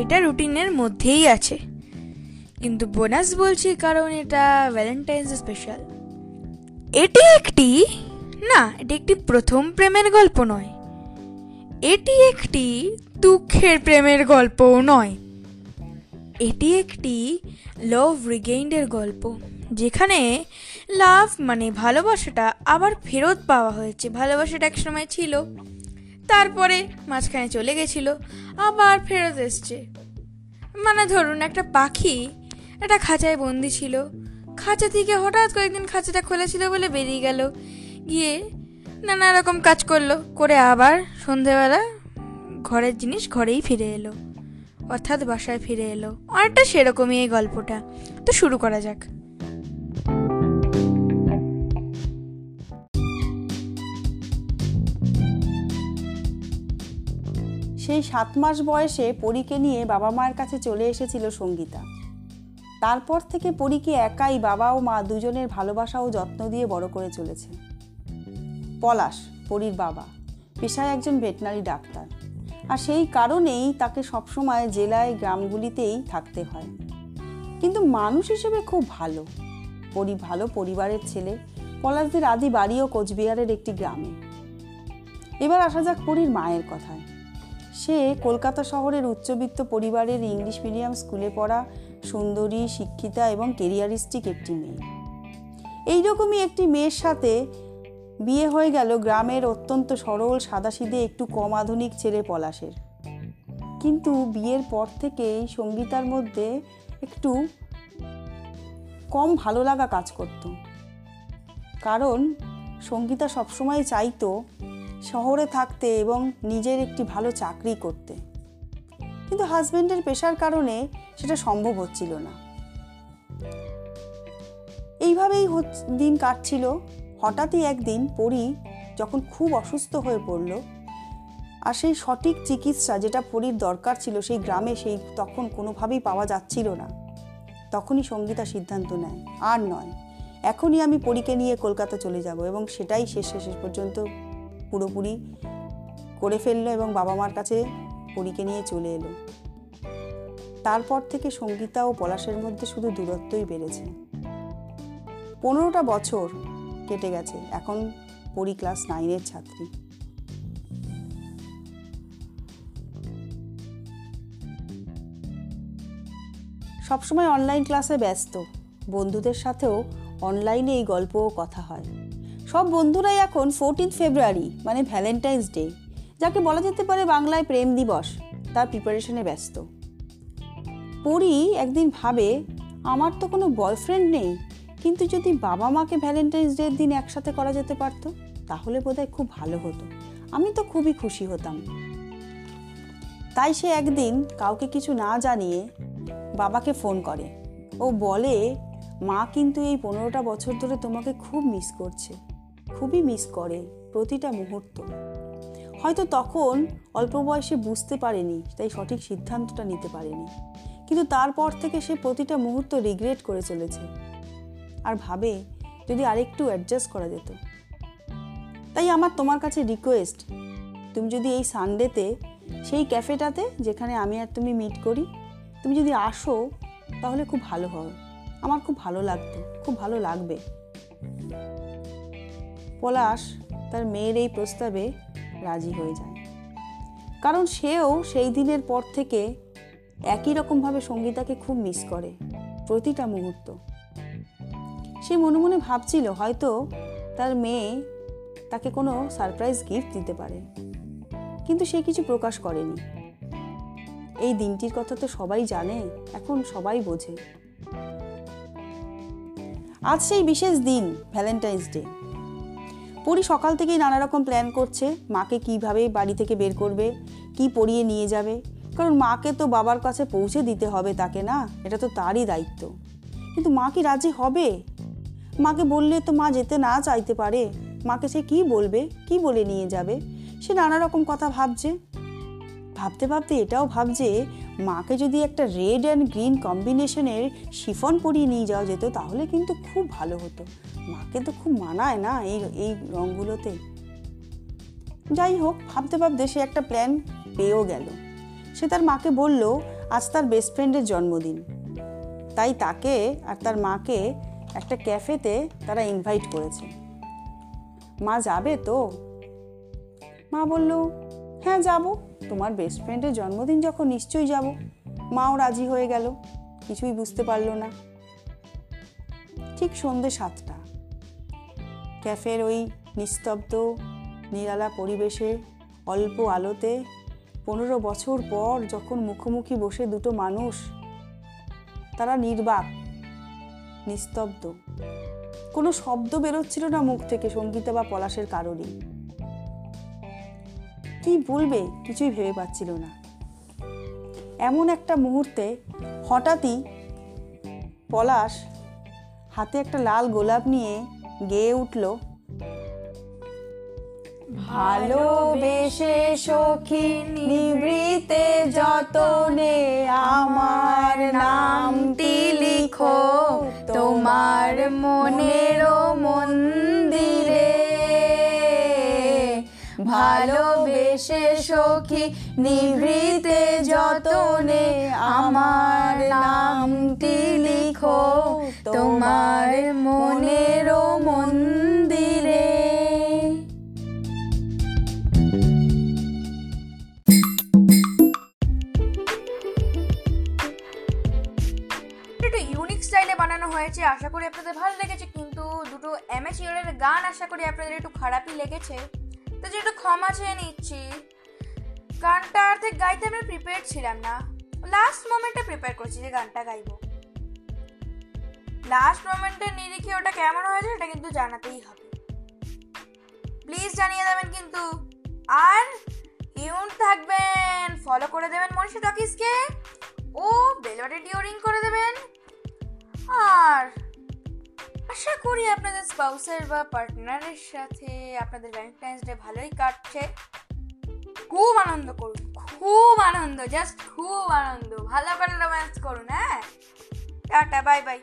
এটা রুটিনের মধ্যেই আছে। কিন্তু বোনাস বলছি কারণ এটা ভ্যালেন্টাইন্স স্পেশাল। এটি একটি, না, এটি একটি প্রথম প্রেমের গল্প নয়। এটি একটি দুঃখের প্রেমের গল্পও নয়। এটি একটি লাভ রিগেইন্ডের গল্প, যেখানে লাভ মানে ভালোবাসাটা আবার ফেরত পাওয়া হয়েছে। ভালোবাসাটা একসময় ছিল। তারপরে মাঝখানে চলে গেছিল, আবার ফেরত এসছে। মানে ধরুন একটা পাখি একটা খাঁচায় বন্দি ছিল। খাঁচা থেকে হঠাৎ কয়েকদিন খাঁচাটা খোলেছিল বলে বেরিয়ে গেল। গিয়ে নানা রকম কাজ করল, করে আবার সন্ধেবেলা ঘরের জিনিস ঘরেই ফিরে এলো। অর্থাৎ বাসায় ফিরে এলো। অনেকটা সেরকমই এই গল্পটা। তো শুরু করা যাক। সেই সাত মাস বয়সে পরীকে নিয়ে বাবা মায়ের কাছে চলে এসেছিল সঙ্গীতা। তারপর থেকে পরীকে একাই বাবা ও মা দুজনের ভালোবাসা ও যত্ন দিয়ে বড় করে চলেছে পলাশ, পরীর বাবা, পেশায় একজন ভেটনারি ডাক্তার। আর সেই কারণেই তাকে সবসময় জেলায়, গ্রামগুলিতেই থাকতে হয়। কিন্তু মানুষ হিসেবে খুব ভালো। পরি ভালো পরিবারের ছেলে। পলাশদের আদি বাড়িও কোচবিহারের একটি গ্রামে। এবার আসা যাক পরীর মায়ের কথায়। সে কলকাতা শহরের উচ্চবিত্ত পরিবারের ইংলিশ মিডিয়াম স্কুলে পড়া সুন্দরী, শিক্ষিতা এবং কেরিয়ারিস্টিক একটি মেয়ে। এইরকমই একটি মেয়ের সাথে বিয়ে হয়ে গেল গ্রামের অত্যন্ত সরল, সাদাসিধে, একটু কম আধুনিক ছেলে পলাশের। কিন্তু বিয়ের পর থেকেই সঙ্গীতার মধ্যে একটু কম ভালো লাগা কাজ করত। কারণ সঙ্গীতা সবসময় চাইতো শহরে থাকতে এবং নিজের একটি ভালো চাকরি করতে। কিন্তু হাজবেন্ডের পেশার কারণে সেটা সম্ভব হচ্ছিল না। এইভাবেই দিন কাটছিল। হঠাৎই একদিন পরি যখন খুব অসুস্থ হয়ে পড়ল, আর সেই সঠিক চিকিৎসা যেটা পরীর দরকার ছিল সেই গ্রামে সেই তখন কোনোভাবেই পাওয়া যাচ্ছিল না। তখনই সঙ্গীতা সিদ্ধান্ত নেয়, আর নয়, এখনই আমি পরীকে নিয়ে কলকাতা চলে যাব এবং সেটাই শেষ শেষ পর্যন্ত পুরোপুরি করে ফেলল এবং বাবা মার কাছে পরীকে নিয়ে চলে এলো। তারপর থেকে সঙ্গীতা ও পলাশের মধ্যে শুধু দূরত্বই বেড়েছে। পনেরোটা বছর কেটে গেছে, এখন পরি ক্লাস নাইনের ছাত্রী। সবসময় অনলাইন ক্লাসে ব্যস্ত, বন্ধুদের সাথেও অনলাইনে এই গল্প ও কথা হয়। সব বন্ধুরাই এখন ফোরটিন্থ ফেব্রুয়ারি মানে ভ্যালেন্টাইন্স ডে যাকে বলা যেতে পারে বাংলায় প্রেম দিবস, তার প্রিপারেশনে ব্যস্ত। পড়ি একদিন ভাবে, আমার তো কোনো বয়ফ্রেন্ড নেই, কিন্তু যদি বাবা মাকে ভ্যালেন্টাইন্স ডের দিন একসাথে করা যেতে পারতো, তাহলে বোধহয় খুব ভালো হতো। আমি তো খুবই খুশি হতাম। তাই সে একদিন কাউকে কিছু না জানিয়ে বাবাকে ফোন করে। ও বলে, মা কিন্তু এই পনেরোটা বছর ধরে তোমাকে খুব মিস করছে। খুবই মিস করে প্রতিটা মুহূর্ত। হয়তো তখন অল্প বয়সে বুঝতে পারেনি, তাই সঠিক সিদ্ধান্তটা নিতে পারেনি। কিন্তু তারপর থেকে সে প্রতিটা মুহূর্ত রিগ্রেট করে চলেছে। আর ভাবে যদি আরেকটু অ্যাডজাস্ট করা যেত। তাই আমার তোমার কাছে রিকোয়েস্ট তুমি যদি এই সানডেতে সেই ক্যাফেটাতে যেখানে আমি আর তুমি মিট করি, তুমি যদি আসো, তাহলে খুব ভালো হবে আমার খুব ভালো লাগতো, খুব ভালো লাগবে। পলাশ তার মেয়ের এই প্রস্তাবে রাজি হয়ে যায়। কারণ সেও সেই দিনের পর থেকে একই রকমভাবে সঙ্গীতাকে খুব মিস করে প্রতিটা মুহূর্ত। সে মনে মনে ভাবছিল হয়তো তার মেয়ে তাকে কোনো সারপ্রাইজ গিফট দিতে পারে। কিন্তু সে কিছু প্রকাশ করেনি। এই দিনটির কথা তো সবাই জানে, এখন সবাই বোঝে। আজ সেই বিশেষ দিন ভ্যালেন্টাইন্স ডে পরি সকাল থেকেই নানা রকম প্ল্যান করছে, মাকে কীভাবে বাড়ি থেকে বের করবে, কি পরিয়ে নিয়ে যাবে। কারণ মাকে তো বাবার কাছে পৌঁছে দিতে হবে তাকে না, এটা তো তারই দায়িত্ব। কিন্তু মা কি রাজি হবে? মাকে বললে তো মা যেতে না চাইতে পারে। মাকে সে কি বলবে, কি বলে নিয়ে যাবে? সে নানা রকম কথা ভাবছে। ভাবতে ভাবতে এটাও ভাবছে মাকে যদি একটা রেড অ্যান্ড গ্রিন কম্বিনেশনের শিফন পরিয়ে নিয়ে যাওয়া যেত, তাহলে কিন্তু খুব ভালো হতো। মাকে তো খুব মানায় না এই এই রঙগুলোতে। যাই হোক, ভাবতে ভাবতে সে একটা প্ল্যান পেয়েও গেল। সে তার মাকে বলল, আজ তার বেস্ট ফ্রেন্ডের জন্মদিন। তাই তাকে আর তার মাকে একটা ক্যাফেতে তারা ইনভাইট করেছে। মা যাবে তো? মা বলল হ্যাঁ যাব। তোমার বেস্ট ফ্রেন্ডের জন্মদিন যখন নিশ্চয়ই যাব। মাও রাজি হয়ে গেল, কিছুই বুঝতে পারল না। ঠিক সন্ধে সাতটা। ক্যাফের ওই নিস্তব্ধ, নিরালা পরিবেশে, অল্প আলোতে, পনেরো বছর পর যখন মুখোমুখি বসে দুটো মানুষ, তারা নির্বাক, নিস্তব্ধ। কোনো শব্দ বেরোচ্ছিল না মুখ থেকে সঙ্গীতা বা পলাশের কারণেই কি বলবে, কিছুই ভেবে পাচ্ছিল না। এমন একটা মুহূর্তে হঠাৎই পলাশ হাতে একটা লাল গোলাপ নিয়ে গেয়ে উঠল। ভালোবেসে সখী নিবৃতে যতনে আমার নামটি লিখো, তোমার মনের মন্দিরে। ভালোবেসে সখী নিভৃতে যতনে আমার নামটি লিখো তোমার মনের মন্দিরে। ইউনিক বানানো হয়েছে, আশা করি আপনাদের ভালো লেগেছে, কিন্তু দুটো অ্যামেচিওরের গান আশা করি আপনাদের একটু খারাপই লেগেছে। তো যে একটু ক্ষমা চেয়ে নিচ্ছি। গানটা অর্ধেক গাইতে আমি প্রিপেয়ার ছিলাম না। লাস্ট মোমেন্টে প্রিপেয়ার করছি যে গানটা গাইবো। লাস্ট মোমেন্টে নিরিখে ওটা কেমন হয়েছে এটা কিন্তু জানাতেই হবে। প্লিজ জানিয়ে দেবেন কিন্তু। আর ইউন থাকবেন। ফলো করে দেবেন মনীষা টকিসকে ও বেলবাটেটিও রিং করে দেবেন। আর আশা করি আপনাদের স্পাউসের বা পার্টনারের সাথে আপনাদের ভ্যালেন্টাইন্স ডে ভালোই কাটছে। খুব আনন্দ করুন, খুব আনন্দ জাস্ট খুব আনন্দ। ভালো করে রোম্যান্স করুন হ্যাঁ? Tata bye bye